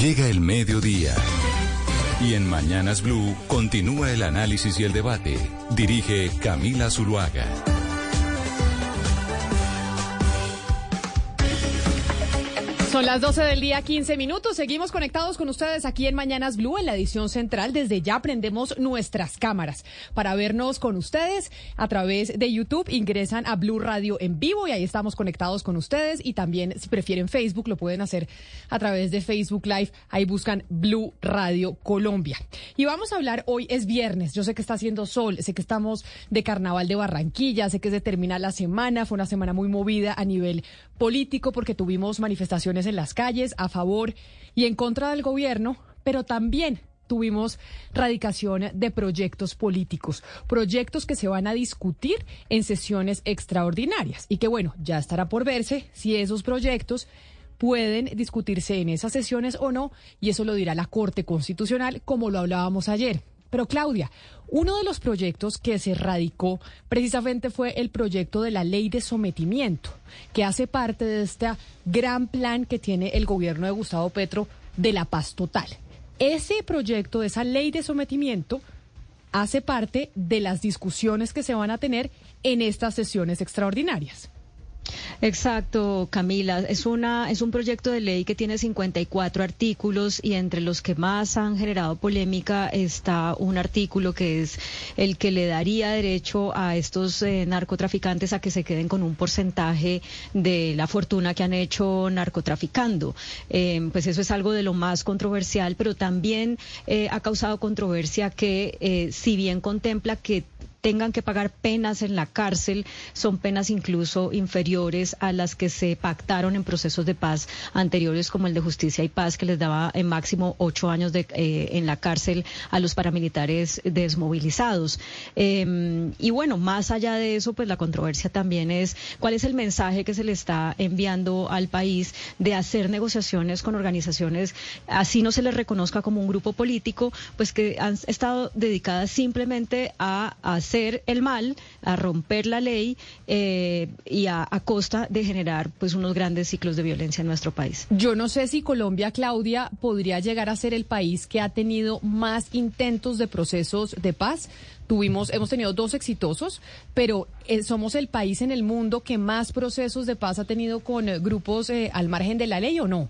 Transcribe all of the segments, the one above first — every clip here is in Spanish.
Llega el mediodía. Y en Mañanas Blue continúa el análisis y el debate. Dirige Camila Zuluaga. Son las 12 del día, 15 minutos. Seguimos conectados con ustedes aquí en Mañanas Blue, en la edición central. Desde ya prendemos nuestras cámaras para vernos con ustedes a través de YouTube. Ingresan a Blue Radio en vivo y ahí estamos conectados con ustedes. Y también, si prefieren Facebook, lo pueden hacer a través de Facebook Live. Ahí buscan Blue Radio Colombia. Y vamos a hablar, hoy es viernes. Yo sé que está haciendo sol, sé que estamos de carnaval de Barranquilla, sé que se termina la semana. Fue una semana muy movida a nivel político porque tuvimos manifestaciones en las calles a favor y en contra del gobierno, pero también tuvimos radicación de proyectos políticos, proyectos que se van a discutir en sesiones extraordinarias y que bueno, ya estará por verse si esos proyectos pueden discutirse en esas sesiones o no, y eso lo dirá la Corte Constitucional, como lo hablábamos ayer. Pero Claudia, uno de los proyectos que se radicó precisamente fue el proyecto de la ley de sometimiento, que hace parte de este gran plan que tiene el gobierno de Gustavo Petro de la paz total. Ese proyecto, esa ley de sometimiento, hace parte de las discusiones que se van a tener en estas sesiones extraordinarias. Exacto, Camila. Es una es un proyecto de ley que tiene 54 artículos y entre los que más han generado polémica está un artículo que es el que le daría derecho a estos eh, narcotraficantes a que se queden con un porcentaje de la fortuna que han hecho narcotraficando. Eh, pues eso es algo de lo más controversial, pero también eh, ha causado controversia que si bien contempla que tengan que pagar penas en la cárcel, son penas incluso inferiores a las que se pactaron en procesos de paz anteriores, como el de justicia y paz, que les daba en máximo ocho años de, eh, en la cárcel a los paramilitares desmovilizados. Em, y bueno, más allá de eso, pues la controversia también es cuál es el mensaje que se le está enviando al país de hacer negociaciones con organizaciones, así no se les reconozca como un grupo político, pues que han estado dedicadas simplemente a hacer el mal, a romper la ley eh, y a, costa de generar pues unos grandes ciclos de violencia en nuestro país. Yo no sé si Colombia, Claudia, podría llegar a ser el país que ha tenido más intentos de procesos de paz. Tuvimos, hemos tenido dos exitosos, pero eh, somos el país en el mundo que más procesos de paz ha tenido con eh, grupos al margen de la ley o no.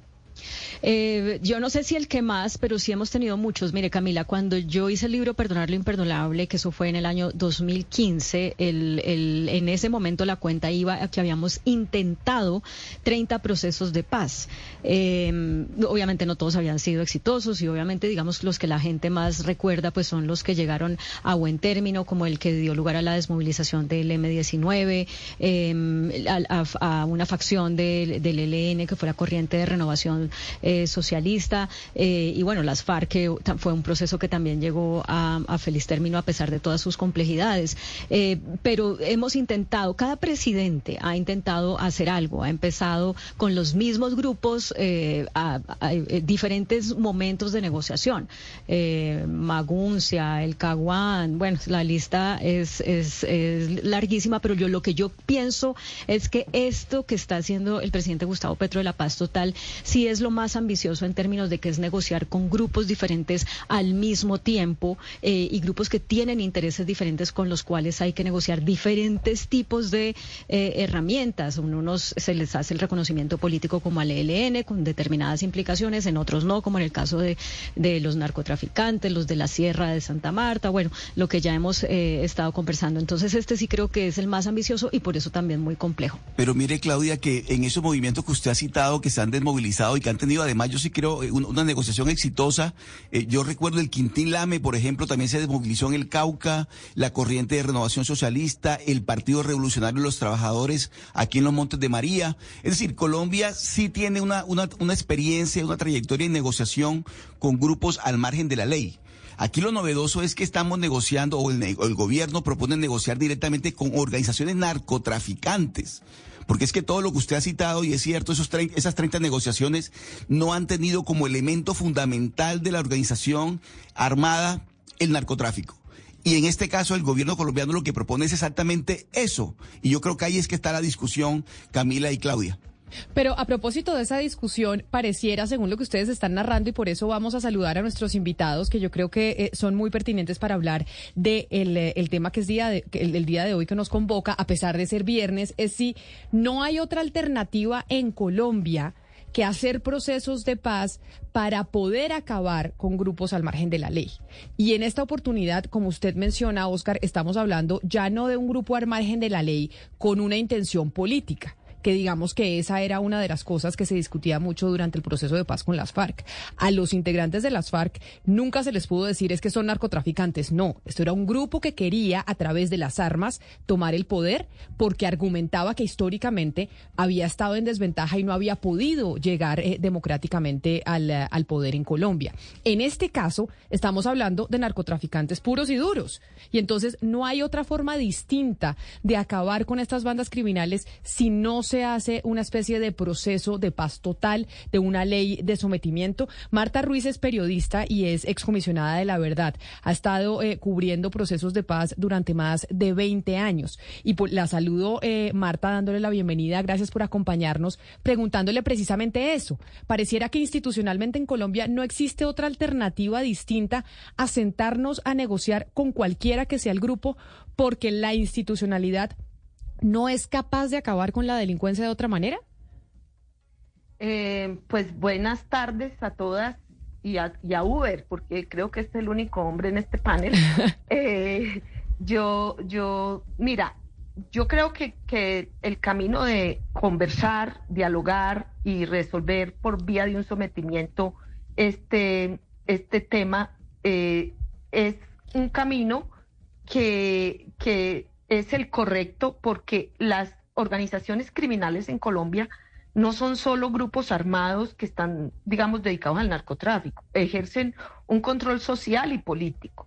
Eh, yo no sé si el que más, pero sí hemos tenido muchos. Mire, Camila, cuando yo hice el libro Perdonar lo Imperdonable, que eso fue en el año 2015, el, el, en ese momento la cuenta iba a que habíamos intentado 30 procesos de paz. Eh, obviamente no todos habían sido exitosos y obviamente, digamos, los que la gente más recuerda, pues son los que llegaron a buen término, como el que dio lugar a la desmovilización del M19, eh, a, una facción del, del ELN, que fue la corriente de renovación eh, socialista eh, y bueno, las FARC que fue un proceso que también llegó a, feliz término a pesar de todas sus complejidades. Eh, pero hemos intentado, cada presidente ha intentado hacer algo, ha empezado con los mismos grupos a, diferentes momentos de negociación. Maguncia, el Caguán, bueno, la lista es, es, es larguísima, pero yo lo que yo pienso es que esto que está haciendo el presidente Gustavo Petro de la Paz Total, sí es lo más ambicioso en términos de que es negociar con grupos diferentes al mismo tiempo eh, y grupos que tienen intereses diferentes con los cuales hay que negociar diferentes tipos de eh, herramientas. En unos se les hace el reconocimiento político como al ELN con determinadas implicaciones, en otros no, como en el caso de, de los narcotraficantes, los de la Sierra de Santa Marta, bueno, lo que ya hemos eh, estado conversando. Entonces este sí creo que es el más ambicioso y por eso también muy complejo. Pero mire, Claudia, que en esos movimientos que usted ha citado, que se han desmovilizado y que han tenido además, yo sí creo, eh, una negociación exitosa. Eh, yo recuerdo el Quintín Lame, por ejemplo, también se desmovilizó en el Cauca, la corriente de renovación socialista, el Partido Revolucionario de los Trabajadores aquí en los Montes de María. Es decir, Colombia sí tiene una, una, una experiencia, una trayectoria en negociación con grupos al margen de la ley. Aquí lo novedoso es que estamos negociando, o el, el, gobierno propone negociar directamente con organizaciones narcotraficantes. Porque es que todo lo que usted ha citado, y es cierto, esas 30 negociaciones no han tenido como elemento fundamental de la organización armada el narcotráfico. Y en este caso el gobierno colombiano lo que propone es exactamente eso. Y yo creo que ahí es que está la discusión, Camila y Claudia. Pero a propósito de esa discusión, pareciera, según lo que ustedes están narrando, y por eso vamos a saludar a nuestros invitados, que yo creo que eh, son muy pertinentes para hablar del de el, tema que es día de, el, día de hoy que nos convoca, a pesar de ser viernes, es si no hay otra alternativa en Colombia que hacer procesos de paz para poder acabar con grupos al margen de la ley. Y en esta oportunidad, como usted menciona, Oscar, estamos hablando ya no de un grupo al margen de la ley con una intención política que digamos que esa era una de las cosas que se discutía mucho durante el proceso de paz con las FARC. A los integrantes de las FARC nunca se les pudo decir es que son narcotraficantes, no, esto era un grupo que quería a través de las armas tomar el poder porque argumentaba que históricamente había estado en desventaja y no había podido llegar eh, democráticamente al, eh, al poder en Colombia. En este caso estamos hablando de narcotraficantes puros y duros y entonces no hay otra forma distinta de acabar con estas bandas criminales si no se hace una especie de proceso de paz total, de una ley de sometimiento. Marta Ruiz es periodista y es excomisionada de la verdad. Ha estado eh, cubriendo procesos de paz durante más de 20 años. Y la saludo, eh, Marta, dándole la bienvenida. Gracias por acompañarnos, preguntándole precisamente eso. Pareciera que institucionalmente en Colombia no existe otra alternativa distinta a sentarnos a negociar con cualquiera que sea el grupo, porque la institucionalidad no es capaz de acabar con la delincuencia de otra manera? Eh, pues buenas tardes a todas y a, Uber, porque creo que es el único hombre en este panel. Eh, yo, yo, mira, yo creo que, que, el camino de conversar, dialogar y resolver por vía de un sometimiento este, este tema eh, es un camino que, que es el correcto porque las organizaciones criminales en Colombia no son solo grupos armados que están, digamos, dedicados al narcotráfico, ejercen un control social y político.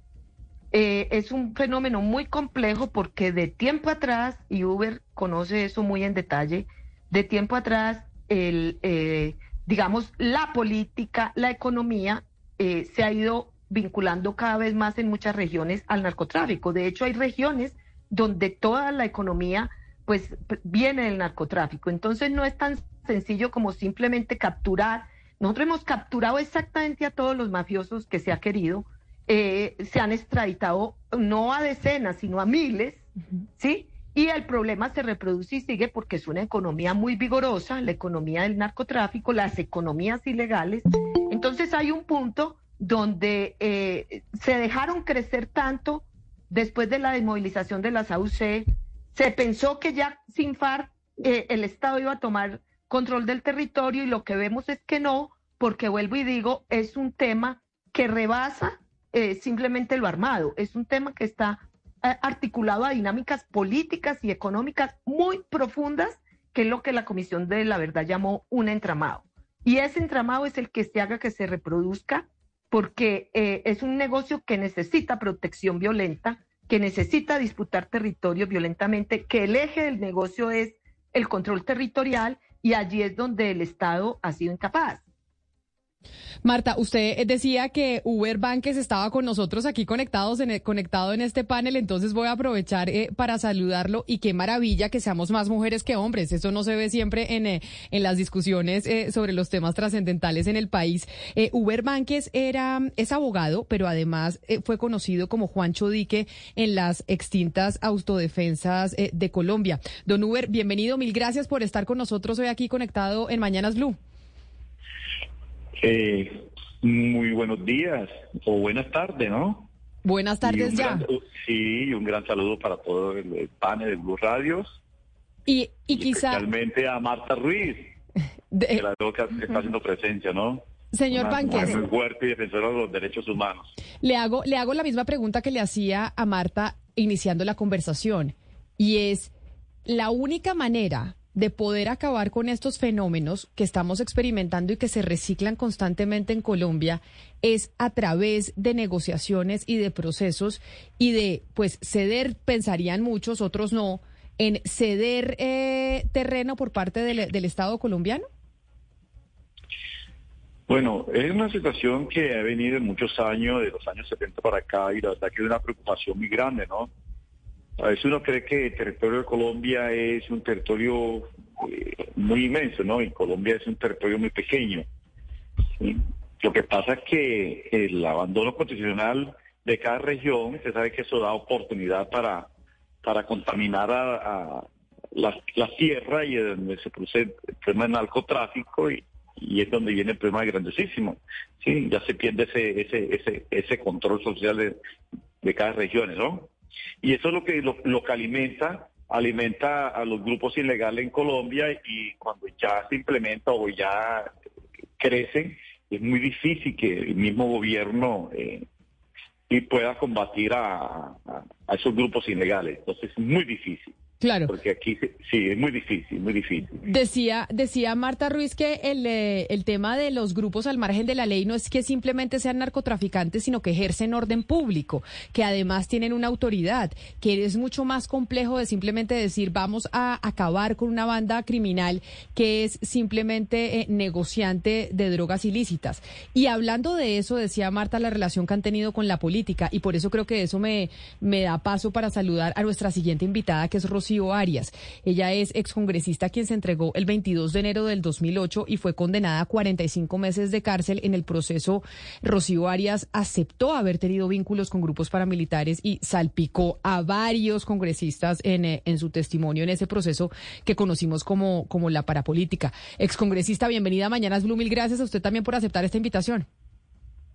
Eh, es un fenómeno muy complejo porque de tiempo atrás, y Uber conoce eso muy en detalle, de tiempo atrás, el, eh, digamos, la política, la economía eh, se ha ido vinculando cada vez más en muchas regiones al narcotráfico. De hecho, hay regiones donde toda la economía pues viene del narcotráfico. Entonces no es tan sencillo como simplemente capturar. Nosotros hemos capturado exactamente a todos los mafiosos que se ha querido. Eh, se han extraditado no a decenas, sino a miles, ¿sí? Y el problema se reproduce y sigue porque es una economía muy vigorosa, la economía del narcotráfico, las economías ilegales. Entonces hay un punto donde eh, se dejaron crecer tanto después de la desmovilización de las AUC, se pensó que ya sin FARC eh, el Estado iba a tomar control del territorio y lo que vemos es que no, porque vuelvo y digo, es un tema que rebasa eh, simplemente lo armado, es un tema que está eh, articulado a dinámicas políticas y económicas muy profundas, que es lo que la Comisión de la Verdad llamó un entramado. Y ese entramado es el que se haga que se reproduzca porque eh, es un negocio que necesita protección violenta, que necesita disputar territorio violentamente, que el eje del negocio es el control territorial y allí es donde el Estado ha sido incapaz. Marta, usted decía que Uber Banques estaba con nosotros aquí conectados en, conectado en este panel, entonces voy a aprovechar eh, para saludarlo y qué maravilla que seamos más mujeres que hombres. Eso no se ve siempre en, eh, en las discusiones eh, sobre los temas trascendentales en el país. Uber Banques era, es abogado, pero además fue conocido como Juancho Dique en las extintas autodefensas de Colombia. Don Uber, bienvenido, mil gracias por estar con nosotros hoy aquí conectado en Mañanas Blue. Eh, muy buenos días o buenas tardes, ¿no? Buenas tardes ya. sí, un gran saludo para todo el, panel de Blue Radios. Y, y, quizá... Especialmente a Marta Ruiz, que la que está haciendo presencia, ¿no? Señor Banques. Muy fuerte y defensora de los derechos humanos. Le hago, le hago la misma pregunta que le hacía a Marta iniciando la conversación. Y es, la única manera de poder acabar con estos fenómenos que estamos experimentando y que se reciclan constantemente en Colombia es a través de negociaciones y de procesos y de, pues, ceder, pensarían muchos, otros no, en ceder eh, terreno por parte del, del Estado colombiano? Bueno, es una situación que ha venido en muchos años, de los años 70 para acá, y la verdad que es una preocupación muy grande, ¿no? A veces uno cree que el territorio de Colombia es un territorio eh, muy inmenso, ¿no? Y Colombia es un territorio muy pequeño. Lo que pasa es que el abandono constitucional de cada región, usted sabe que eso da oportunidad para, para contaminar a, la, tierra y donde se produce el problema del narcotráfico y, y es donde viene el problema grandísimo. Sí, ya se pierde ese, ese, ese, ese control social de, de cada región, ¿no? Y eso es lo que, lo, que alimenta alimenta a los grupos ilegales en Colombia y cuando ya se implementa o ya crecen, es muy difícil que el mismo gobierno eh, pueda combatir a, a, esos grupos ilegales. Entonces es muy difícil. Claro. Porque aquí sí, es muy difícil, muy difícil. Decía, decía Marta Ruiz que el, eh, el tema de los grupos al margen de la ley no es que simplemente sean narcotraficantes, sino que ejercen orden público, que además tienen una autoridad, que es mucho más complejo de simplemente decir vamos a acabar con una banda criminal que es simplemente eh, negociante de drogas ilícitas. Y hablando de eso, decía Marta, la relación que han tenido con la política, y por eso creo que eso me, me da paso para saludar a nuestra siguiente invitada, que es Rocío Arias. Ella es excongresista quien se entregó el 22 de enero del 2008 y fue condenada a 45 meses de cárcel. En el proceso, Rocío Arias aceptó haber tenido vínculos con grupos paramilitares y salpicó a varios congresistas en, eh, su testimonio en ese proceso que conocimos como, como la parapolítica. Excongresista, bienvenida a Mañanas Blue. Mil gracias a usted también por aceptar esta invitación.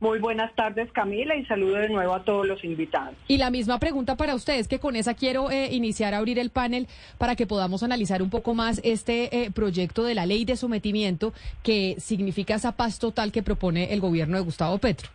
Muy buenas tardes, Camila, y saludo de nuevo a todos los invitados. Y la misma pregunta para ustedes, que con esa quiero eh, iniciar a abrir el panel para que podamos analizar un poco más este eh, proyecto de la ley de sometimiento que significa esa paz total que propone el gobierno de Gustavo Petro.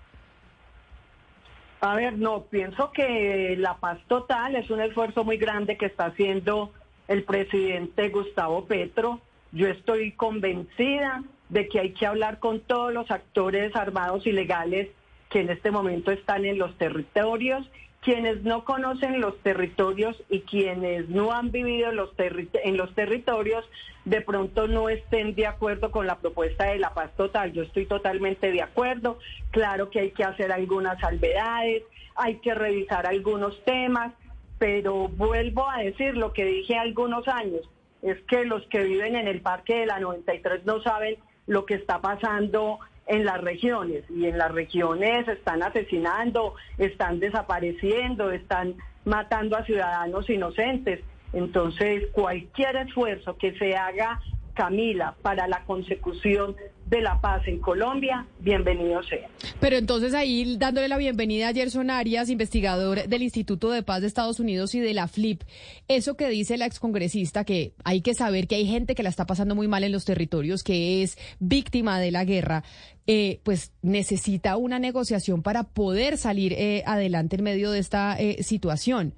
A ver, no, pienso que la paz total es un esfuerzo muy grande que está haciendo el presidente Gustavo Petro. Yo estoy convencida de que hay que hablar con todos los actores armados ilegales que en este momento están en los territorios, quienes no conocen los territorios y quienes no han vivido los en los territorios, de pronto no estén de acuerdo con la propuesta de la paz total. Yo estoy totalmente de acuerdo. Claro que hay que hacer algunas salvedades, hay que revisar algunos temas, pero vuelvo a decir lo que dije algunos años, es que los que viven en el Parque de la 93 no saben lo que está pasando en las regiones y en las regiones están asesinando, están desapareciendo, están matando a ciudadanos inocentes. Entonces, cualquier esfuerzo que se haga, Camila, para la consecución de la paz en Colombia, bienvenido sea. Pero entonces ahí dándole la bienvenida a Gerson Arias, investigador del Instituto de Paz de Estados Unidos y de la FLIP, eso que dice la excongresista, que hay que saber que hay gente que la está pasando muy mal en los territorios, que es víctima de la guerra, eh, pues necesita una negociación para poder salir eh, adelante en medio de esta eh, situación.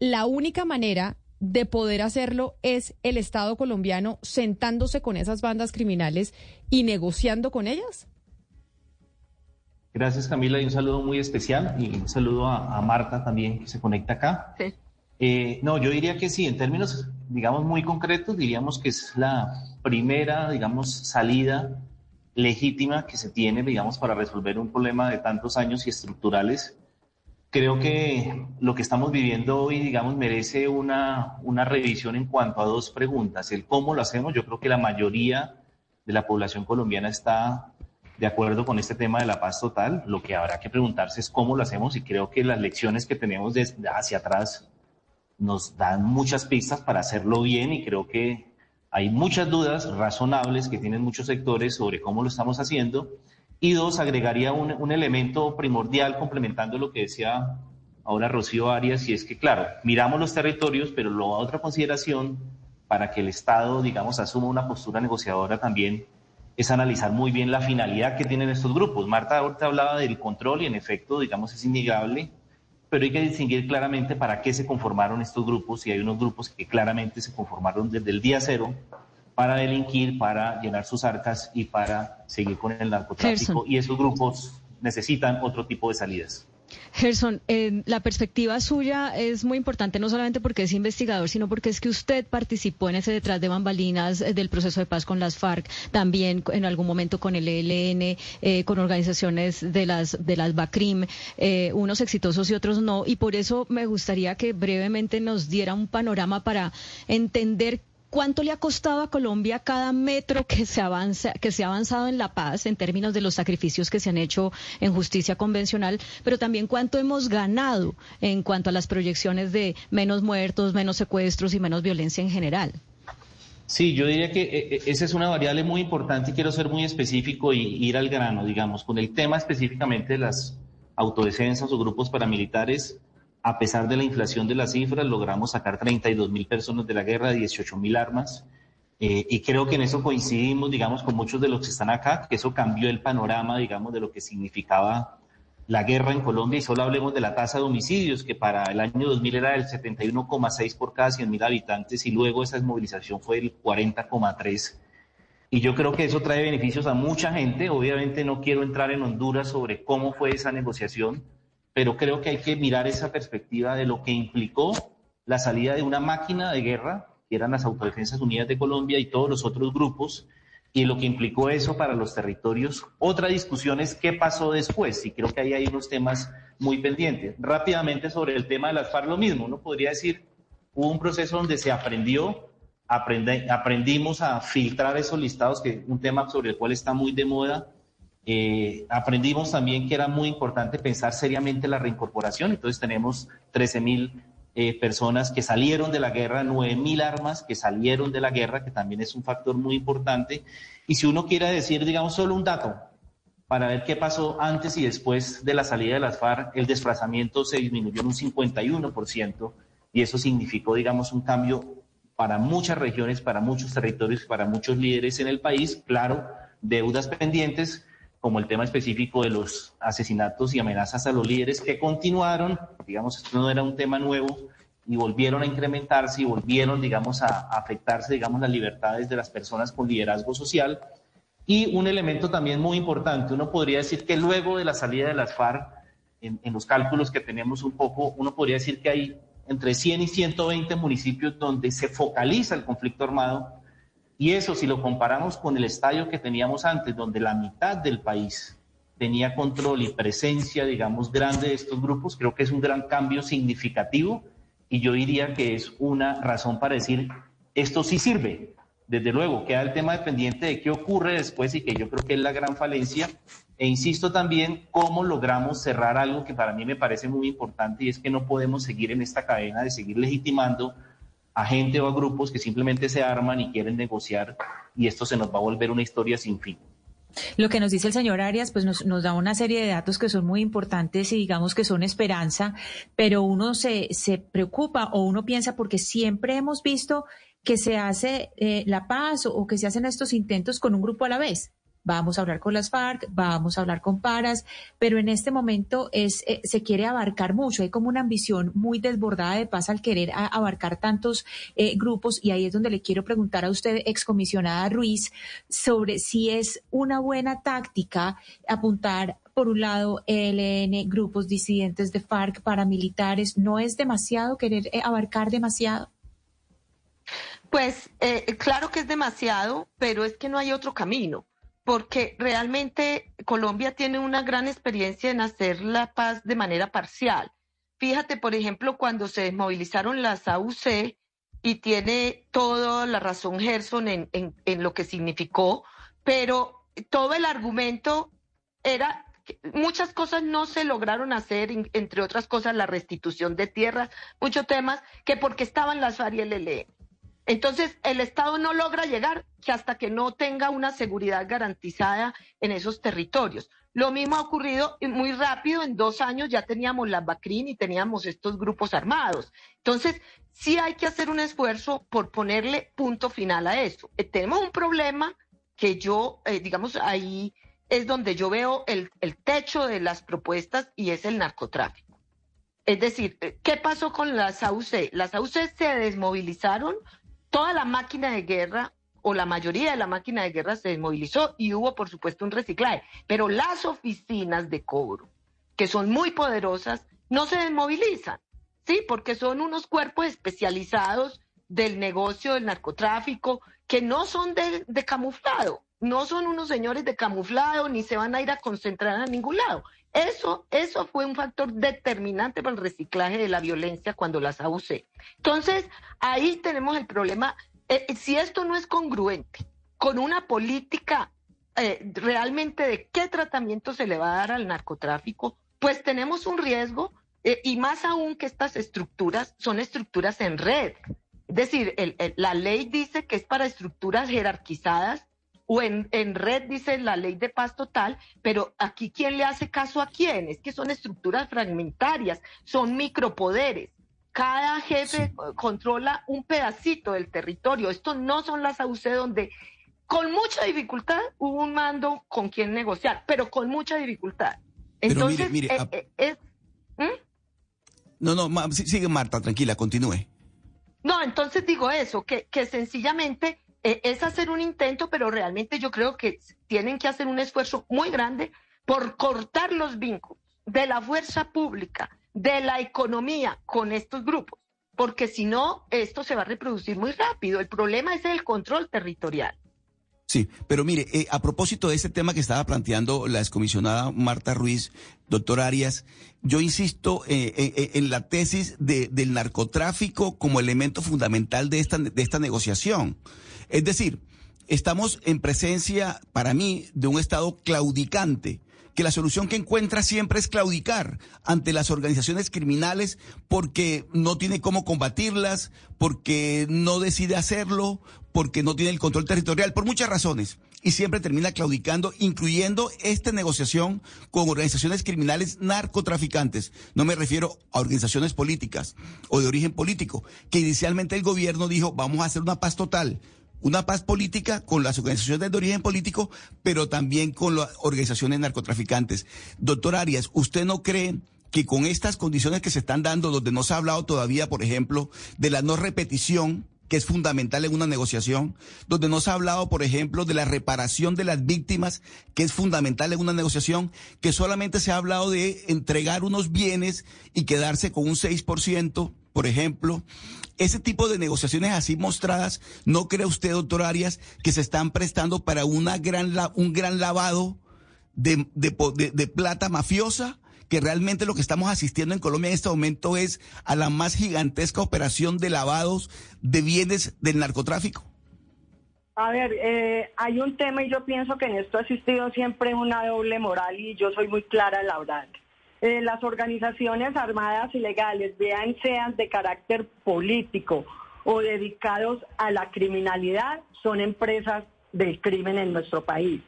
La única manera de poder hacerlo es el Estado colombiano sentándose con esas bandas criminales y negociando con ellas? Gracias Camila y un saludo muy especial y un saludo a, Marta también que se conecta acá. Sí. Eh, no, yo diría que sí, en términos, digamos, muy concretos, diríamos que es la primera, digamos, salida legítima que se tiene, digamos, para resolver un problema de tantos años y estructurales Creo que lo que estamos viviendo hoy, digamos, merece una, una revisión en cuanto a dos preguntas. El cómo lo hacemos, yo creo que la mayoría de la población colombiana está de acuerdo con este tema de la paz total. Lo que habrá que preguntarse es cómo lo hacemos y creo que las lecciones que tenemos desde hacia atrás nos dan muchas pistas para hacerlo bien y creo que hay muchas dudas razonables que tienen muchos sectores sobre cómo lo estamos haciendo y dos, agregaría un, un elemento primordial complementando lo que decía ahora Rocío Arias, y es que, claro, miramos los territorios, pero la otra consideración para que el Estado, digamos, asuma una postura negociadora también es analizar muy bien la finalidad que tienen estos grupos. Marta ahorita hablaba del control y en efecto, digamos, es innegable, pero hay que distinguir claramente para qué se conformaron estos grupos y hay unos grupos que claramente se conformaron desde el día cero para delinquir, para llenar sus arcas y para seguir con el narcotráfico. Y esos grupos necesitan otro tipo de salidas. Gerson, eh, la perspectiva suya es muy importante, no solamente porque es investigador, sino porque es que usted participó en ese detrás de bambalinas eh, del proceso de paz con las FARC, también en algún momento con el ELN, eh, con organizaciones de las, de las BACRIM, unos exitosos y otros no. Y por eso me gustaría que brevemente nos diera un panorama para entender cuánto le ha costado a Colombia cada metro que se avanza, que se ha avanzado en la paz en términos de los sacrificios que se han hecho en justicia convencional, pero también cuánto hemos ganado en cuanto a las proyecciones de menos muertos, menos secuestros y menos violencia en general. Sí, yo diría que eh, eh, esa es una variable muy importante y quiero ser muy específico y ir al grano, digamos, con el tema específicamente de las autodefensas o grupos paramilitares. A pesar de la inflación de las cifras, logramos sacar 32 mil personas de la guerra, 18 mil armas. Eh, y creo que en eso coincidimos, digamos, con muchos de los que están acá, que eso cambió el panorama, digamos, de lo que significaba la guerra en Colombia y solo hablemos de la tasa de homicidios, que para el año 2000 era del 71,6 por cada 100 mil habitantes y luego esa desmovilización fue del 40,3. Y yo creo que eso trae beneficios a mucha gente. Obviamente no quiero entrar en Honduras sobre cómo fue esa negociación, pero creo que hay que mirar esa perspectiva de lo que implicó la salida de una máquina de guerra, que eran las Autodefensas Unidas de Colombia y todos los otros grupos, y lo que implicó eso para los territorios. Otra discusión es qué pasó después, y creo que ahí hay unos temas muy pendientes. Rápidamente sobre el tema de las FARC, lo mismo, uno podría decir, hubo un proceso donde se aprendió, aprendimos a filtrar esos listados, que es un tema sobre el cual está muy de moda. Eh, aprendimos también que era muy importante pensar seriamente la reincorporación, entonces tenemos 13 mil eh, personas que salieron de la guerra, 9.000 armas que salieron de la guerra, que también es un factor muy importante. Y si uno quiere decir, digamos, solo un dato para ver qué pasó antes y después de la salida de las FARC, el desplazamiento se disminuyó en un 51% y eso significó, digamos, un cambio para muchas regiones, para muchos territorios, para muchos líderes en el país. Claro, deudas pendientes, como el tema específico de los asesinatos y amenazas a los líderes que continuaron, digamos, esto no era un tema nuevo, y volvieron a incrementarse y volvieron, digamos, a, afectarse, digamos, las libertades de las personas con liderazgo social. Y un elemento también muy importante, uno podría decir que luego de la salida de las FARC, en, los cálculos que tenemos un poco, uno podría decir que hay entre 100 y 120 municipios donde se focaliza el conflicto armado y eso, si lo comparamos con el estadio que teníamos antes, donde la mitad del país tenía control y presencia, digamos, grande de estos grupos, creo que es un gran cambio significativo y yo diría que es una razón para decir, esto sí sirve. Desde luego, queda el tema dependiente de qué ocurre después y que yo creo que es la gran falencia. E insisto también cómo logramos cerrar algo que para mí me parece muy importante y es que no podemos seguir en esta cadena de seguir legitimando a gente o a grupos que simplemente se arman y quieren negociar y esto se nos va a volver una historia sin fin. Lo que nos dice el señor Arias, pues nos, da una serie de datos que son muy importantes y digamos que son esperanza, pero uno se, se preocupa o uno piensa porque siempre hemos visto que se hace eh, la paz o que se hacen estos intentos con un grupo a la vez vamos a hablar con las FARC, vamos a hablar con Paras, pero en este momento es, eh, se quiere abarcar mucho, hay como una ambición muy desbordada de paz al querer abarcar tantos eh, grupos y ahí es donde le quiero preguntar a usted, excomisionada Ruiz, sobre si es una buena táctica apuntar por un lado, ELN, grupos disidentes de FARC, paramilitares, ¿no es demasiado querer eh, abarcar demasiado? Pues claro que es demasiado, pero es que no hay otro camino porque realmente Colombia tiene una gran experiencia en hacer la paz de manera parcial. Fíjate, por ejemplo, cuando se desmovilizaron las AUC, y tiene toda la razón Gerson en, en, lo que significó, pero todo el argumento era muchas cosas no se lograron hacer, entre otras cosas la restitución de tierras, muchos temas, que porque estaban las FARC y el ELN. Entonces, el Estado no logra llegar hasta que no tenga una seguridad garantizada en esos territorios. Lo mismo ha ocurrido muy rápido, en dos años ya teníamos la BACRIN y teníamos estos grupos armados. Entonces, sí hay que hacer un esfuerzo por ponerle punto final a eso. Eh, tenemos un problema que yo, eh, digamos, ahí es donde yo veo el, el techo de las propuestas y es el narcotráfico. Es decir, eh, ¿qué pasó con las AUC? Las AUC se desmovilizaron toda la máquina de guerra o la mayoría de la máquina de guerra se desmovilizó y hubo, por supuesto, un reciclaje. Pero las oficinas de cobro, que son muy poderosas, no se desmovilizan, ¿sí? Porque son unos cuerpos especializados del negocio del narcotráfico que no son de, de camuflado, no son unos señores de camuflado ni se van a ir a concentrar a ningún lado. Eso, eso fue un factor determinante para el reciclaje de la violencia cuando las abusé. Entonces, ahí tenemos el problema eh, si esto no es congruente con una política eh, realmente de qué tratamiento se le va a dar al narcotráfico, pues tenemos un riesgo eh, y más aún que estas estructuras son estructuras en red. Es decir, la ley dice que es para estructuras jerarquizadas o en, en, red dice la ley de paz total, pero aquí quién le hace caso a quién, es que son estructuras fragmentarias, son micropoderes. Cada jefe controla un pedacito del territorio. Esto no son las AUC donde con mucha dificultad hubo un mando con quien negociar, pero con mucha dificultad. Entonces, mire, mire, eh, eh, ¿Mm? No, no, sigue Marta, tranquila, continúe. No, entonces digo eso, que, que sencillamente es hacer un intento, pero realmente yo creo que tienen que hacer un esfuerzo muy grande por cortar los vínculos de la fuerza pública, de la economía con estos grupos, porque si no, esto se va a reproducir muy rápido. El problema es el control territorial. Sí, pero mire, eh, a propósito de ese tema que estaba planteando la excomisionada Marta Ruiz, doctor Arias, yo insisto eh, eh, en la tesis del narcotráfico como elemento fundamental de esta, de esta negociación. Es decir, estamos en presencia, para mí, de un Estado claudicante que la solución que encuentra siempre es claudicar ante las organizaciones criminales porque no tiene cómo combatirlas, porque no decide hacerlo, porque no tiene el control territorial, por muchas razones. Y siempre termina claudicando, incluyendo esta negociación con organizaciones criminales narcotraficantes. No me refiero a organizaciones políticas o de origen político, que inicialmente el gobierno dijo, vamos a hacer una paz total una paz política con las organizaciones de origen político, pero también con las organizaciones narcotraficantes. Doctor Arias, ¿usted no cree que con estas condiciones que se están dando, donde no se ha hablado todavía, por ejemplo, de la no repetición, que es fundamental en una negociación, donde no se ha hablado, por ejemplo, de la reparación de las víctimas, que es fundamental en una negociación, que solamente se ha hablado de entregar unos bienes y quedarse con un 6%, por ejemplo, ese tipo de negociaciones así mostradas, ¿no cree usted, doctor Arias, que se están prestando para una gran, un gran lavado de, de, plata mafiosa? Que realmente lo que estamos asistiendo en Colombia en este momento es a la más gigantesca operación de lavados de bienes del narcotráfico? A ver, eh, hay un tema y yo pienso que en esto ha existido siempre una doble moral y yo soy muy clara la verdad. Eh, las organizaciones armadas ilegales, vean sean de carácter político o dedicados a la criminalidad, son empresas del crimen en nuestro país.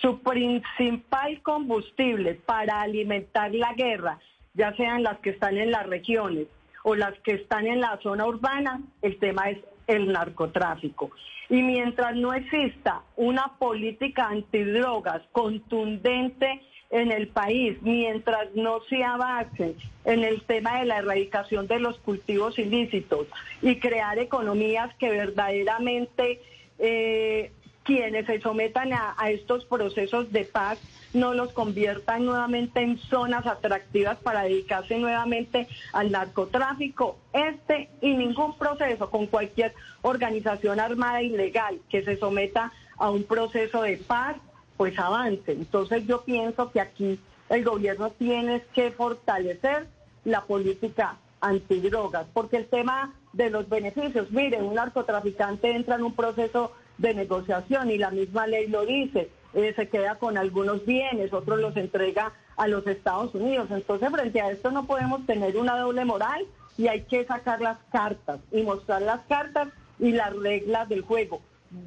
Su principal combustible para alimentar la guerra, ya sean las que están en las regiones o las que están en la zona urbana, el tema es el narcotráfico. Y mientras no exista una política antidrogas contundente en el país, mientras no se avance en el tema de la erradicación de los cultivos ilícitos y crear economías que verdaderamente eh, quienes se sometan a, estos procesos de paz no los conviertan nuevamente en zonas atractivas para dedicarse nuevamente al narcotráfico. Este y ningún proceso con cualquier organización armada ilegal que se someta a un proceso de paz pues avance. Entonces yo pienso que aquí el gobierno tiene que fortalecer la política antidrogas, porque el tema de los beneficios, miren, un narcotraficante entra en un proceso de negociación y la misma ley lo dice, eh, se queda con algunos bienes, otros los entrega a los Estados Unidos. Entonces, frente a esto no podemos tener una doble moral y hay que sacar las cartas y mostrar las cartas y las reglas del juego.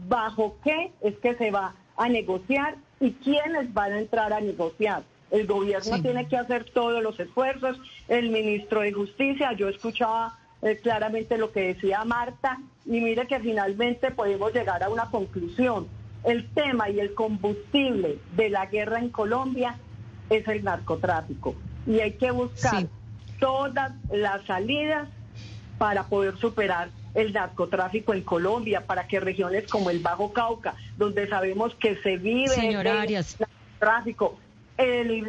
¿Bajo qué es que se va a negociar y quiénes van a entrar a negociar. El gobierno tiene que hacer todos los esfuerzos, el ministro de Justicia, yo escuchaba eh, claramente lo que decía Marta y mire que finalmente podemos llegar a una conclusión. El tema y el combustible de la guerra en Colombia es el narcotráfico y hay que buscar todas las salidas para poder superar el narcotráfico en Colombia, para que regiones como el Bajo Cauca, donde sabemos que se vive el narcotráfico, el,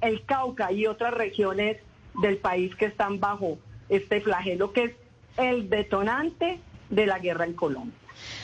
el, Cauca y otras regiones del país que están bajo este flagelo que es el detonante de la guerra en Colombia.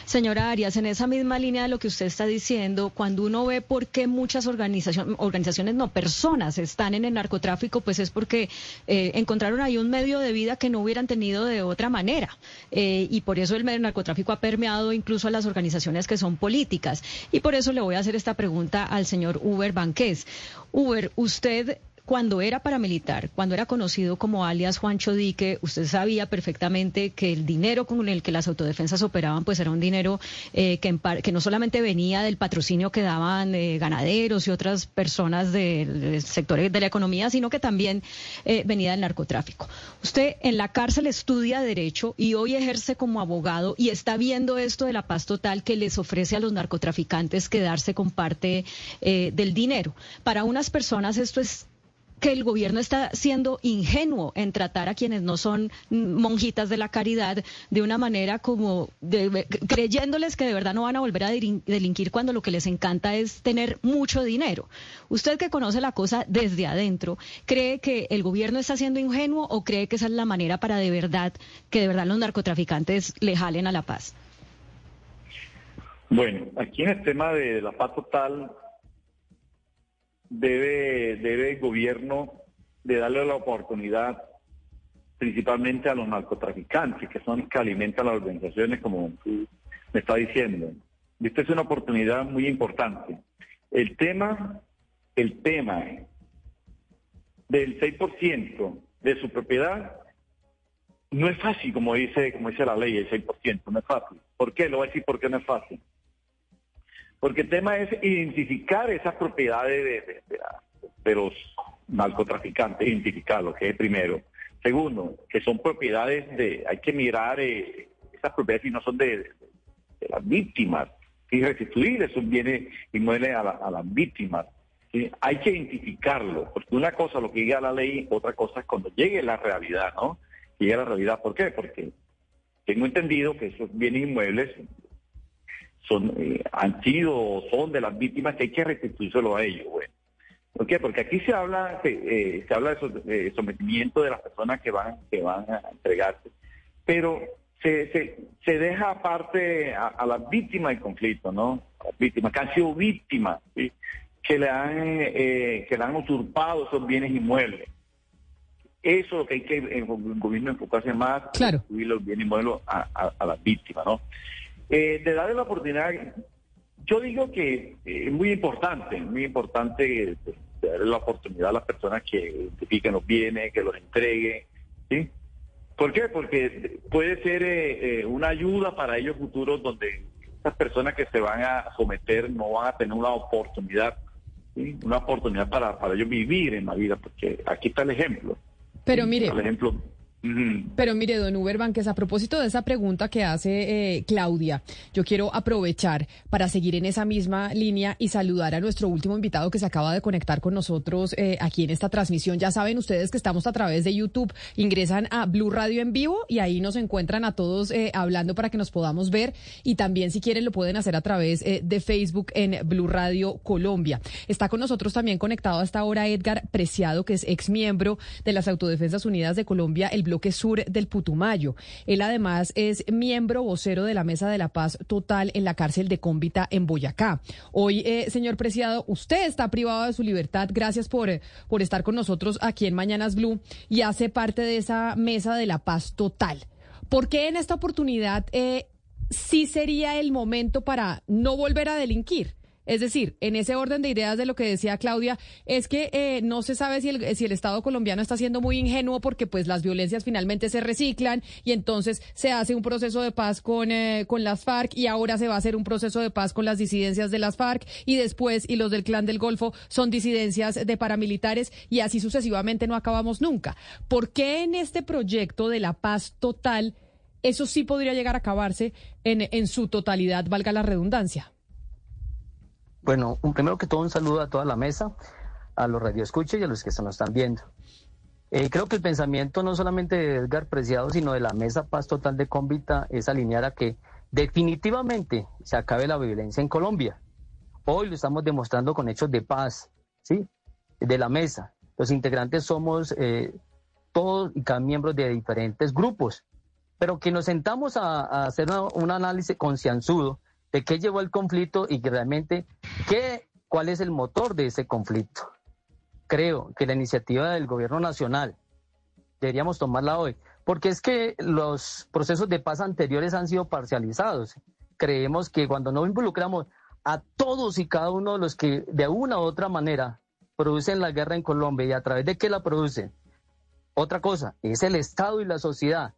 Señora Arias, en esa misma línea de lo que usted está diciendo, cuando uno ve por qué muchas organizaciones, organizaciones no, personas están en el narcotráfico, pues es porque eh, encontraron ahí un medio de vida que no hubieran tenido de otra manera. Eh, y por eso el narcotráfico ha permeado incluso a las organizaciones que son políticas. Y por eso le voy a hacer esta pregunta al señor Uber Banqués. Uber, usted cuando era paramilitar, cuando era conocido como alias Juancho Dique, usted sabía perfectamente que el dinero con el que las autodefensas operaban, pues era un dinero eh, que, que, no solamente venía del patrocinio que daban eh, ganaderos y otras personas del sector de la economía, sino que también eh, venía del narcotráfico. Usted en la cárcel estudia derecho y hoy ejerce como abogado y está viendo esto de la paz total que les ofrece a los narcotraficantes quedarse con parte del dinero. Para unas personas esto es que el gobierno está siendo ingenuo en tratar a quienes no son monjitas de la caridad de una manera como creyéndoles que de verdad no van a volver a delinquir cuando lo que les encanta es tener mucho dinero. Usted que conoce la cosa desde adentro, ¿cree que el gobierno está siendo ingenuo o cree que esa es la manera para de verdad que de verdad los narcotraficantes le jalen a la paz? Bueno, aquí en el tema de la paz total debe, debe el gobierno de darle la oportunidad principalmente a los narcotraficantes, que son los que alimentan las organizaciones, como me está diciendo. Esta es una oportunidad muy importante. El tema, el tema del 6% de su propiedad no es fácil, como dice, como dice la ley, el 6%, no es fácil. ¿Por qué? Lo voy a decir por qué no es fácil. Porque el tema es identificar esas propiedades de, los narcotraficantes, identificarlos, que es primero. Segundo, que son propiedades de, hay que mirar eh, esas propiedades si no son de, las víctimas, y restituir esos bienes inmuebles a, a las víctimas. Hay que identificarlo, porque una cosa lo que diga la ley, otra cosa es cuando llegue la realidad, ¿no? Llegue la realidad, ¿por qué? Porque tengo entendido que esos bienes inmuebles son, eh, han sido o son de las víctimas que hay que restituírselo a ellos. Bueno. ¿Por qué? Porque aquí se habla, eh, se habla de, sometimiento de las personas que van, que van a entregarse, pero se, se, se deja aparte a, las víctimas del conflicto, ¿no? A las víctimas que han sido víctimas, que le han, eh, que le han usurpado esos bienes inmuebles. Eso es lo que hay que el gobierno enfocarse más, claro. los bienes inmuebles a, a, a las víctimas, ¿no? Eh, de darle la oportunidad, yo digo que es muy importante, muy importante darle la oportunidad a las personas que identifiquen los bienes, que los entreguen, ¿sí? ¿Por qué? Porque puede ser eh, eh, una ayuda para ellos futuros donde estas personas que se van a someter no van a tener una oportunidad, ¿sí? una oportunidad para, para ellos vivir en la vida, porque aquí está el ejemplo. Pero mire, el ejemplo pero mire, don Uber a propósito de esa pregunta que hace eh, Claudia, yo quiero aprovechar para seguir en esa misma línea y saludar a nuestro último invitado que se acaba de conectar con nosotros eh, aquí en esta transmisión. Ya saben ustedes que estamos a través de YouTube, ingresan a Blue Radio en vivo y ahí nos encuentran a todos eh, hablando para que nos podamos ver y también si quieren lo pueden hacer a través de Facebook en Blue Radio Colombia. Está con nosotros también conectado hasta ahora Edgar Preciado, que es ex miembro de las Autodefensas Unidas de Colombia, el bloque sur del Putumayo. Él además es miembro vocero de la Mesa de la Paz Total en la cárcel de Cómbita en Boyacá. Hoy, eh, señor Preciado, usted está privado de su libertad. Gracias por, por estar con nosotros aquí en Mañanas Blue y hace parte de esa Mesa de la Paz Total. ¿Por qué en esta oportunidad eh, sí sería el momento para no volver a delinquir? Es decir, en ese orden de ideas de lo que decía Claudia, es que eh, no se sabe si el, Estado colombiano está siendo muy ingenuo porque pues las violencias finalmente se reciclan y entonces se hace un proceso de paz con, eh, con las FARC y ahora se va a hacer un proceso de paz con las disidencias de las FARC y después y los del clan del Golfo son disidencias de paramilitares y así sucesivamente no acabamos nunca. ¿Por qué en este proyecto de la paz total eso sí podría llegar a acabarse en, en su totalidad, valga la redundancia? Bueno, un, primero que todo un saludo a toda la mesa, a los radioescuchos y a los que se nos están viendo. Eh, creo que el pensamiento no solamente de Edgar Preciado, sino de la Mesa Paz Total de Cómbita es alinear a que definitivamente se acabe la violencia en Colombia. Hoy lo estamos demostrando con hechos de paz, ¿sí? De la mesa. Los integrantes somos eh, todos y cada miembro de diferentes grupos, pero que nos sentamos a, hacer un análisis concienzudo de qué llevó el conflicto y realmente qué, cuál es el motor de ese conflicto. Creo que la iniciativa del gobierno nacional deberíamos tomarla hoy, porque es que los procesos de paz anteriores han sido parcializados. Creemos que cuando no involucramos a todos y cada uno de los que de una u otra manera producen la guerra en Colombia y a través de qué la producen, otra cosa, es el Estado y la sociedad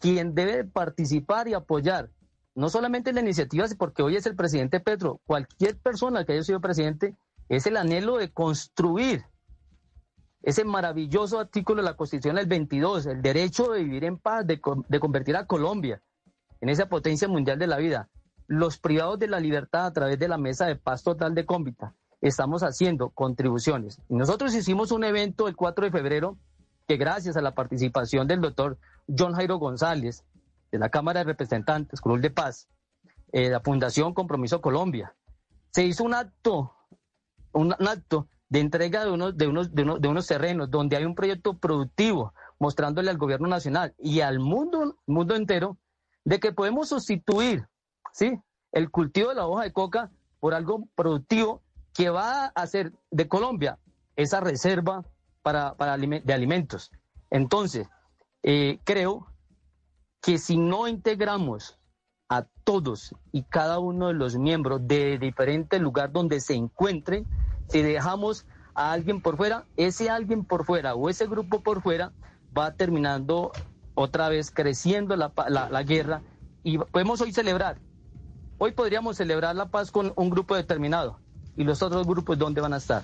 quien debe participar y apoyar no solamente la iniciativa, porque hoy es el presidente Petro, cualquier persona que haya sido presidente, es el anhelo de construir ese maravilloso artículo de la Constitución del 22, el derecho de vivir en paz, de, de convertir a Colombia en esa potencia mundial de la vida. Los privados de la libertad a través de la mesa de paz total de Cómbita estamos haciendo contribuciones. Nosotros hicimos un evento el 4 de febrero que gracias a la participación del doctor John Jairo González, de la Cámara de Representantes, Cruz de Paz, eh, la Fundación Compromiso Colombia, se hizo un acto, un, acto de entrega de unos, de, unos, de, unos, terrenos donde hay un proyecto productivo mostrándole al gobierno nacional y al mundo, mundo entero de que podemos sustituir ¿sí? el cultivo de la hoja de coca por algo productivo que va a hacer de Colombia esa reserva para, para de alimentos. Entonces, eh, creo que si no integramos a todos y cada uno de los miembros de diferente lugar donde se encuentren, si dejamos a alguien por fuera, ese alguien por fuera o ese grupo por fuera va terminando otra vez creciendo la, la guerra y podemos hoy celebrar. Hoy podríamos celebrar la paz con un grupo determinado y los otros grupos dónde van a estar.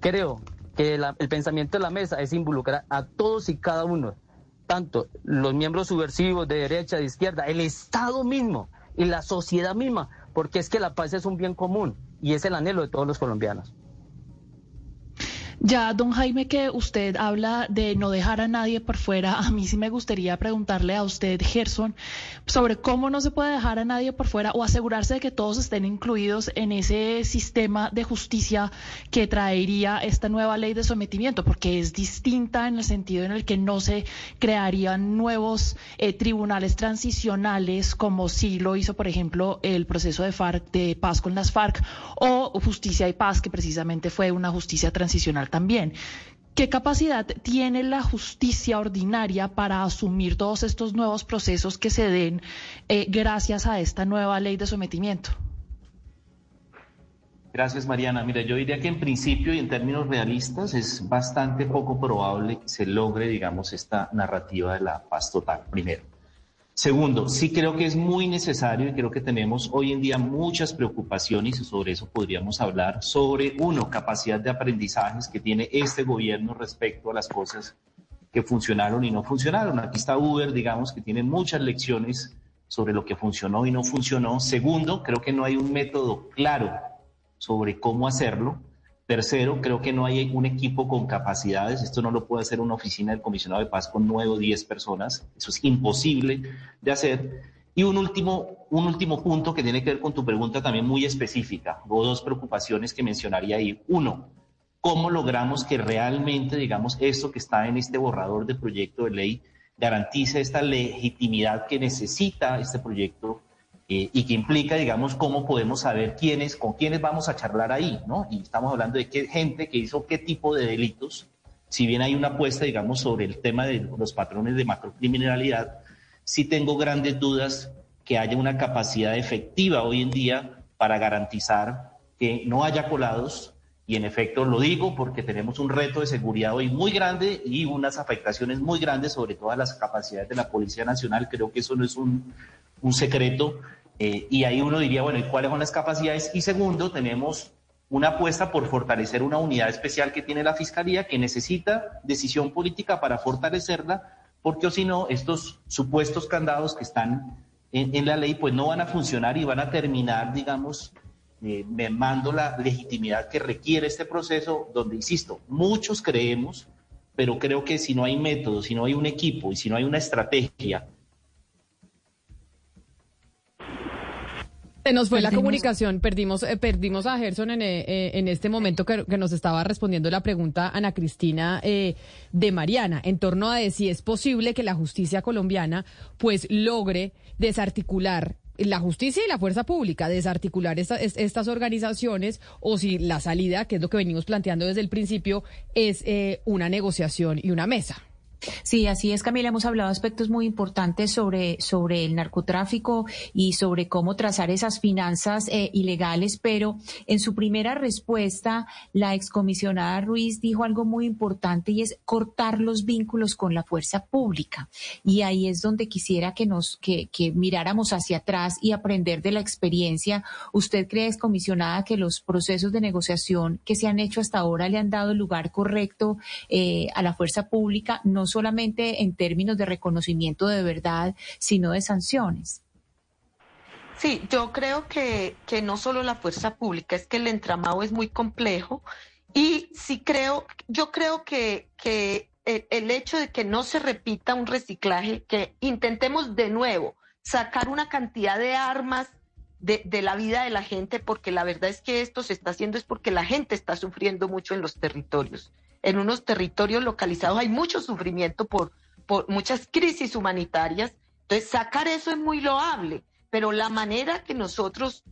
Creo que el pensamiento de la mesa es involucrar a todos y cada uno tanto los miembros subversivos de derecha, de izquierda, el Estado mismo y la sociedad misma, porque es que la paz es un bien común y es el anhelo de todos los colombianos. Ya, don Jaime, que usted habla de no dejar a nadie por fuera, a mí sí me gustaría preguntarle a usted, Gerson, sobre cómo no se puede dejar a nadie por fuera o asegurarse de que todos estén incluidos en ese sistema de justicia que traería esta nueva ley de sometimiento, porque es distinta en el sentido en el que no se crearían nuevos eh, tribunales transicionales como sí lo hizo, por ejemplo, el proceso de, FARC, de paz con las FARC o justicia y paz, que precisamente fue una justicia transicional también. ¿Qué capacidad tiene la justicia ordinaria para asumir todos estos nuevos procesos que se den eh, gracias a esta nueva ley de sometimiento? Gracias, Mariana. Mira, yo diría que en principio y en términos realistas es bastante poco probable que se logre, digamos, esta narrativa de la paz total, primero. Segundo, sí creo que es muy necesario y creo que tenemos hoy en día muchas preocupaciones y sobre eso podríamos hablar, sobre, uno, capacidad de aprendizajes que tiene este gobierno respecto a las cosas que funcionaron y no funcionaron. Aquí está Uber, digamos, que tiene muchas lecciones sobre lo que funcionó y no funcionó. Segundo, creo que no hay un método claro sobre cómo hacerlo. Tercero, creo que no hay un equipo con capacidades. Esto no lo puede hacer una oficina del comisionado de paz con nueve o diez personas. Eso es imposible de hacer. Y un último, un último punto que tiene que ver con tu pregunta también muy específica. Hubo dos preocupaciones que mencionaría ahí. Uno, ¿cómo logramos que realmente, digamos, esto que está en este borrador de proyecto de ley garantice esta legitimidad que necesita este proyecto eh, y que implica, digamos, cómo podemos saber quiénes, con quiénes vamos a charlar ahí, ¿no? Y estamos hablando de qué gente que hizo qué tipo de delitos, si bien hay una apuesta, digamos, sobre el tema de los patrones de macrocriminalidad, sí tengo grandes dudas que haya una capacidad efectiva hoy en día para garantizar que no haya colados, y en efecto lo digo porque tenemos un reto de seguridad hoy muy grande y unas afectaciones muy grandes sobre todas las capacidades de la Policía Nacional. Creo que eso no es un, un secreto eh, y ahí uno diría, bueno, ¿y cuáles son las capacidades? Y segundo, tenemos una apuesta por fortalecer una unidad especial que tiene la Fiscalía que necesita decisión política para fortalecerla, porque o si no, estos supuestos candados que están en, la ley, pues no van a funcionar y van a terminar, digamos, eh, mermando la legitimidad que requiere este proceso, donde, insisto, muchos creemos, pero creo que si no hay método, si no hay un equipo y si no hay una estrategia, Se nos fue la comunicación, perdimos, eh, perdimos a Gerson en, eh, eh, en este momento que, nos estaba respondiendo la pregunta Ana Cristina de Mariana en torno a de si es posible que la justicia colombiana pues logre desarticular la justicia y la fuerza pública, desarticular estas organizaciones o si la salida, que es lo que venimos planteando desde el principio, es una negociación y una mesa. Sí, así es, Camila. Hemos hablado aspectos muy importantes sobre, sobre el narcotráfico y sobre cómo trazar esas finanzas eh, ilegales, pero en su primera respuesta, la excomisionada Ruiz dijo algo muy importante y es cortar los vínculos con la fuerza pública. Y ahí es donde quisiera que nos, que, que miráramos hacia atrás y aprender de la experiencia. ¿Usted cree, excomisionada, que los procesos de negociación que se han hecho hasta ahora le han dado el lugar correcto eh, a la fuerza pública? No solamente en términos de reconocimiento de verdad, sino de sanciones. Sí, yo creo que, que no solo la fuerza pública, es que el entramado es muy complejo y sí creo, yo creo que, que el, hecho de que no se repita un reciclaje, que intentemos de nuevo sacar una cantidad de armas de, de, la vida de la gente, porque la verdad es que esto se está haciendo es porque la gente está sufriendo mucho en los territorios en unos territorios localizados hay mucho sufrimiento por, por muchas crisis humanitarias. Entonces, sacar eso es muy loable, pero la manera que nosotros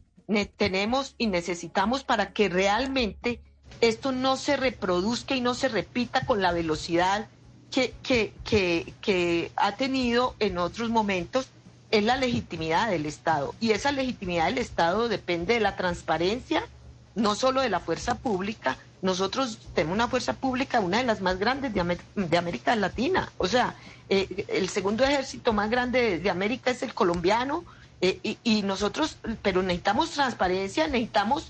tenemos y necesitamos para que realmente esto no se reproduzca y no se repita con la velocidad que, que, que, que ha tenido en otros momentos es la legitimidad del Estado. Y esa legitimidad del Estado depende de la transparencia, no solo de la fuerza pública, nosotros tenemos una fuerza pública, una de las más grandes de, América Latina. O sea, eh, el segundo ejército más grande de, América es el colombiano. Eh, y, nosotros, pero necesitamos transparencia, necesitamos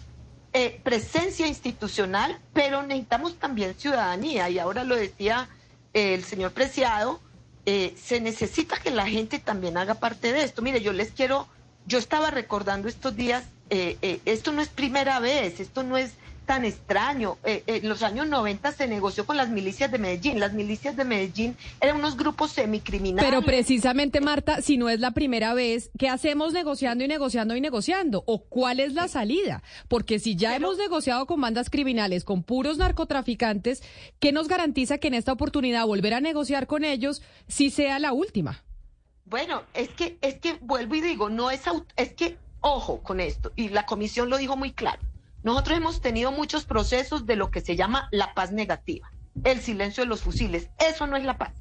eh, presencia institucional, pero necesitamos también ciudadanía. Y ahora lo decía el señor Preciado, se necesita que la gente también haga parte de esto. Mire, yo les quiero, yo estaba recordando estos días, esto no es primera vez, esto no es tan extraño. Eh, eh, en los años 90 se negoció con las milicias de Medellín. Las milicias de Medellín eran unos grupos semicriminales. Pero precisamente, Marta, si no es la primera vez, ¿qué hacemos negociando y negociando y negociando? ¿O cuál es la salida? Porque si ya hemos negociado con bandas criminales, con puros narcotraficantes, ¿qué nos garantiza que en esta oportunidad volver a negociar con ellos si sea la última? Bueno, es que, es que vuelvo y digo, no es, es que, ojo con esto, y la comisión lo dijo muy claro nosotros hemos tenido muchos procesos de lo que se llama la paz negativa, el silencio de los fusiles. Eso no es la paz.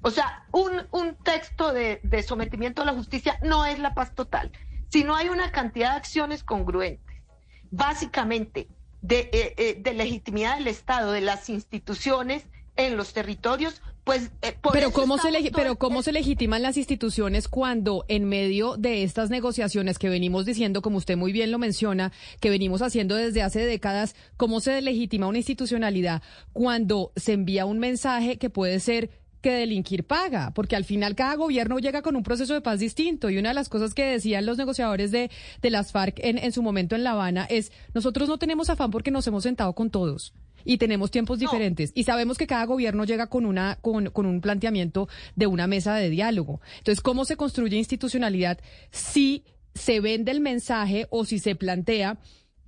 O sea, un, un texto de, sometimiento a la justicia no es la paz total. Si no hay una cantidad de acciones congruentes, básicamente de, eh, eh, de legitimidad del Estado, de las instituciones en los territorios, pues, eh, pero cómo se pero cómo se legitiman las instituciones cuando en medio de estas negociaciones que venimos diciendo, como usted muy bien lo menciona, que venimos haciendo desde hace décadas, cómo se legitima una institucionalidad cuando se envía un mensaje que puede ser que delinquir paga, porque al final cada gobierno llega con un proceso de paz distinto y una de las cosas que decían los negociadores de, de las FARC en, en su momento en La Habana es, nosotros no tenemos afán porque nos hemos sentado con todos y tenemos tiempos diferentes y sabemos que cada gobierno llega con una con, con, un planteamiento de una mesa de diálogo. Entonces, ¿cómo se construye institucionalidad si se vende el mensaje o si se plantea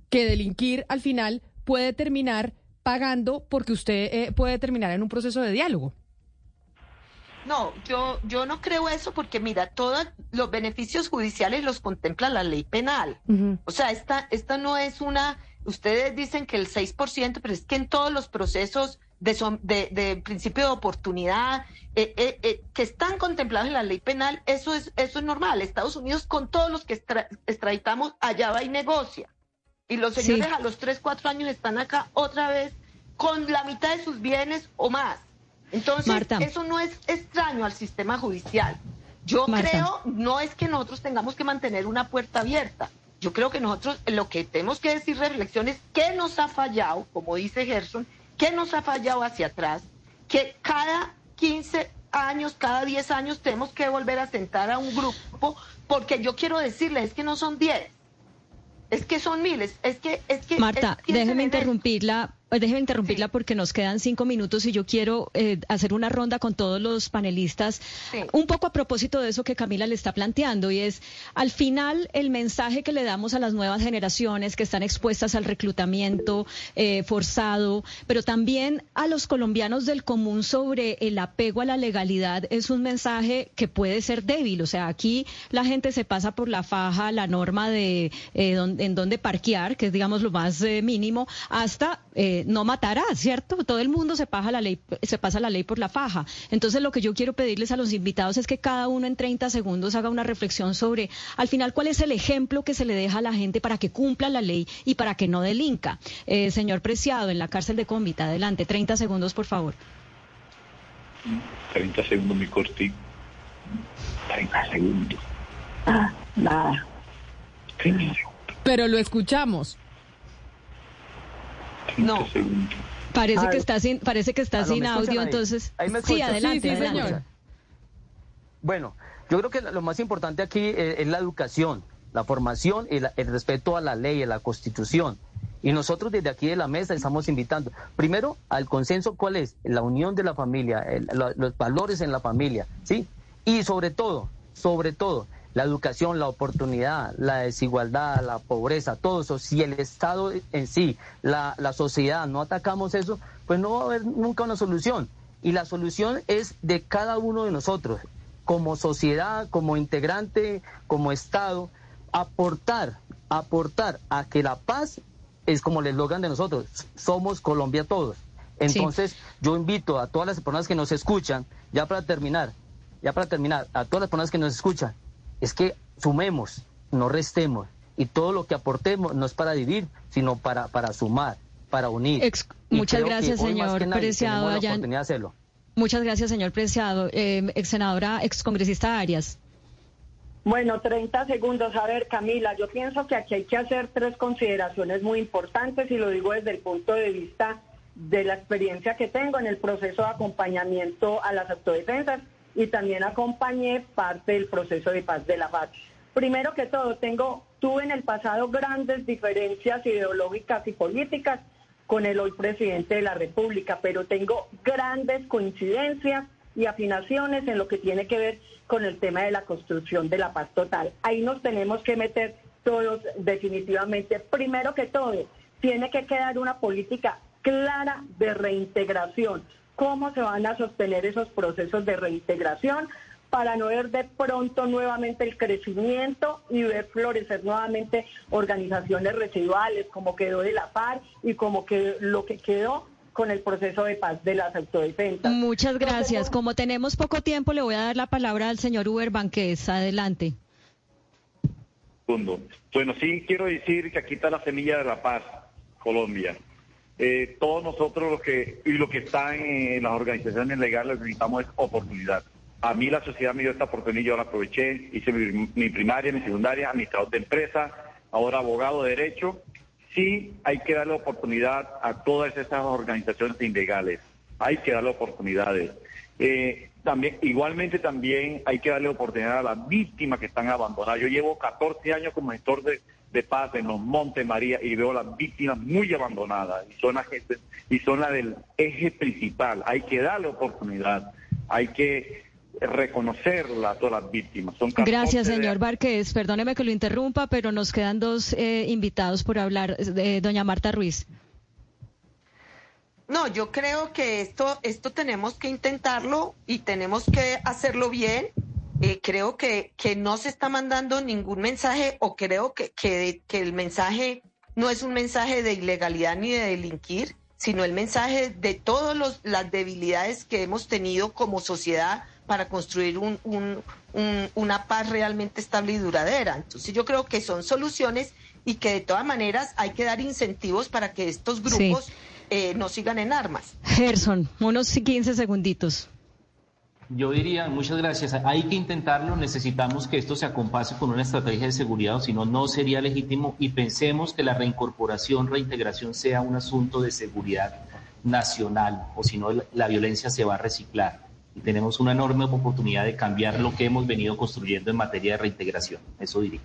que delinquir al final puede terminar pagando porque usted eh, puede terminar en un proceso de diálogo? No, yo, yo no creo eso porque mira, todos los beneficios judiciales los contempla la ley penal. O sea, esta, esta no es una ustedes dicen que el 6%, pero es que en todos los procesos de, de, principio de oportunidad eh, eh, eh, que están contemplados en la ley penal, eso es, eso es normal. Estados Unidos con todos los que extraditamos allá va y negocia. Y los señores a los 3, 4 años están acá otra vez con la mitad de sus bienes o más. Entonces, eso no es extraño al sistema judicial. Yo creo, no es que nosotros tengamos que mantener una puerta abierta. Yo creo que nosotros lo que tenemos que decir reflexión es qué nos ha fallado, como dice Gerson, qué nos ha fallado hacia atrás, que cada 15 años, cada 10 años tenemos que volver a sentar a un grupo, porque yo quiero decirles, es que no son 10, es que son miles, es que... Es que Marta, déjeme interrumpirla pues déjeme interrumpirla porque nos quedan cinco minutos y yo quiero eh, hacer una ronda con todos los panelistas, un poco a propósito de eso que Camila le está planteando, y es, al final, el mensaje que le damos a las nuevas generaciones que están expuestas al reclutamiento eh, forzado, pero también a los colombianos del común sobre el apego a la legalidad, es un mensaje que puede ser débil. O sea, aquí la gente se pasa por la faja la norma de eh, en dónde parquear, que es, digamos, lo más eh, mínimo, hasta eh, no matará, ¿cierto? Todo el mundo se pasa, la ley, se pasa la ley por la faja. Entonces, lo que yo quiero pedirles a los invitados es que cada uno en 30 segundos haga una reflexión sobre, al final, cuál es el ejemplo que se le deja a la gente para que cumpla la ley y para que no delinca. señor Preciado, en la cárcel de Cómbita, adelante, 30 segundos, por favor. 30 segundos, mi cortito. 30 segundos. Ah, nada. Pero lo escuchamos. No. Parece que está sin, parece que está sin audio, entonces. sí, adelante, señor. Bueno, yo creo que lo más importante aquí es, la educación, la formación y el respeto a la ley, a la constitución. Y nosotros desde aquí de la mesa estamos invitando, primero, al consenso, ¿cuál es? La unión de la familia, los valores en la familia, ¿sí? Y sobre todo, sobre todo, la educación, la oportunidad, la desigualdad, la pobreza, todo eso, si el Estado en sí, la, la sociedad, no atacamos eso, pues no va a haber nunca una solución. Y la solución es de cada uno de nosotros, como sociedad, como integrante, como Estado, aportar, aportar a que la paz es como el eslogan de nosotros, somos Colombia todos. Entonces, yo invito a todas las personas que nos escuchan, ya para terminar, ya para terminar, a todas las personas que nos escuchan, es que sumemos, no restemos. Y todo lo que aportemos no es para dividir, sino para, para sumar, para unir. muchas gracias, señor Preciado. Muchas gracias, señor Preciado. Eh, ex senadora, ex congresista Arias. Bueno, 30 segundos. A ver, Camila, yo pienso que aquí hay que hacer tres consideraciones muy importantes y lo digo desde el punto de vista de la experiencia que tengo en el proceso de acompañamiento a las autodefensas y también acompañé parte del proceso de paz de la paz. Primero que todo, tengo, tuve en el pasado grandes diferencias ideológicas y políticas con el hoy presidente de la República, pero tengo grandes coincidencias y afinaciones en lo que tiene que ver con el tema de la construcción de la paz total. Ahí nos tenemos que meter todos definitivamente. Primero que todo, tiene que quedar una política clara de reintegración. ¿Cómo se van a sostener esos procesos de reintegración? para no ver de pronto nuevamente el crecimiento y ver florecer nuevamente organizaciones residuales como quedó de la FARC y como que lo que quedó con el proceso de paz de las autodefensas. Muchas gracias. Como tenemos poco tiempo, le voy a dar la palabra al señor Uber Banquez. Adelante. Bueno, sí quiero decir que aquí está la semilla de la paz, Colombia. Eh, todos nosotros los que y los que están en las organizaciones legales necesitamos oportunidad. A mí la sociedad me dio esta oportunidad, yo la aproveché, hice mi, mi primaria, mi secundaria, administrador de empresa, ahora abogado de derecho sí hay que darle oportunidad a todas esas organizaciones ilegales. Hay que darle oportunidades. Eh, también, igualmente también hay que darle oportunidad a las víctimas que están abandonadas. Yo llevo 14 años como gestor de, paz en los Montes María y veo las víctimas muy abandonadas y son las y son las del eje principal. Hay que darle oportunidad. Hay que reconocerla a todas las víctimas. Gracias, señor Barquez. Perdóneme que lo interrumpa, pero nos quedan dos eh, invitados por hablar. Eh, doña Marta Ruiz. No, yo creo que esto, esto tenemos que intentarlo y tenemos que hacerlo bien. Eh, creo que, que no se está mandando ningún mensaje o creo que, que, que el mensaje no es un mensaje de ilegalidad ni de delinquir, sino el mensaje de todas las debilidades que hemos tenido como sociedad para construir un, una paz realmente estable y duradera. Entonces yo creo que son soluciones y que de todas maneras hay que dar incentivos para que estos grupos eh, no sigan en armas. Gerson, unos 15 segunditos. Yo diría, muchas gracias, hay que intentarlo, necesitamos que esto se acompase con una estrategia de seguridad, o si no, no sería legítimo y pensemos que la reincorporación, reintegración sea un asunto de seguridad nacional, o si no, la violencia se va a reciclar y tenemos una enorme oportunidad de cambiar lo que hemos venido construyendo en materia de reintegración. Eso diría.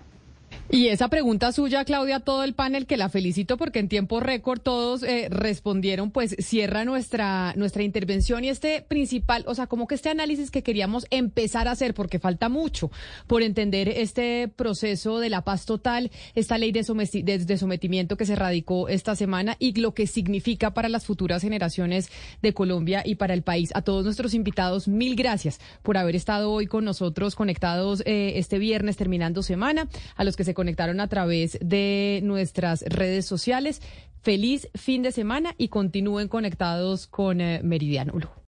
Y esa pregunta suya, Claudia, todo el panel que la felicito porque en tiempo récord todos eh, respondieron, pues cierra nuestra nuestra intervención y este principal, o sea, como que este análisis que queríamos empezar a hacer porque falta mucho por entender este proceso de la paz total, esta ley de, sometimiento que se radicó esta semana y lo que significa para las futuras generaciones de Colombia y para el país. A todos nuestros invitados, mil gracias por haber estado hoy con nosotros conectados eh, este viernes terminando semana, a los que se conectaron a través de nuestras redes sociales. Feliz fin de semana y continúen conectados con eh, Meridiano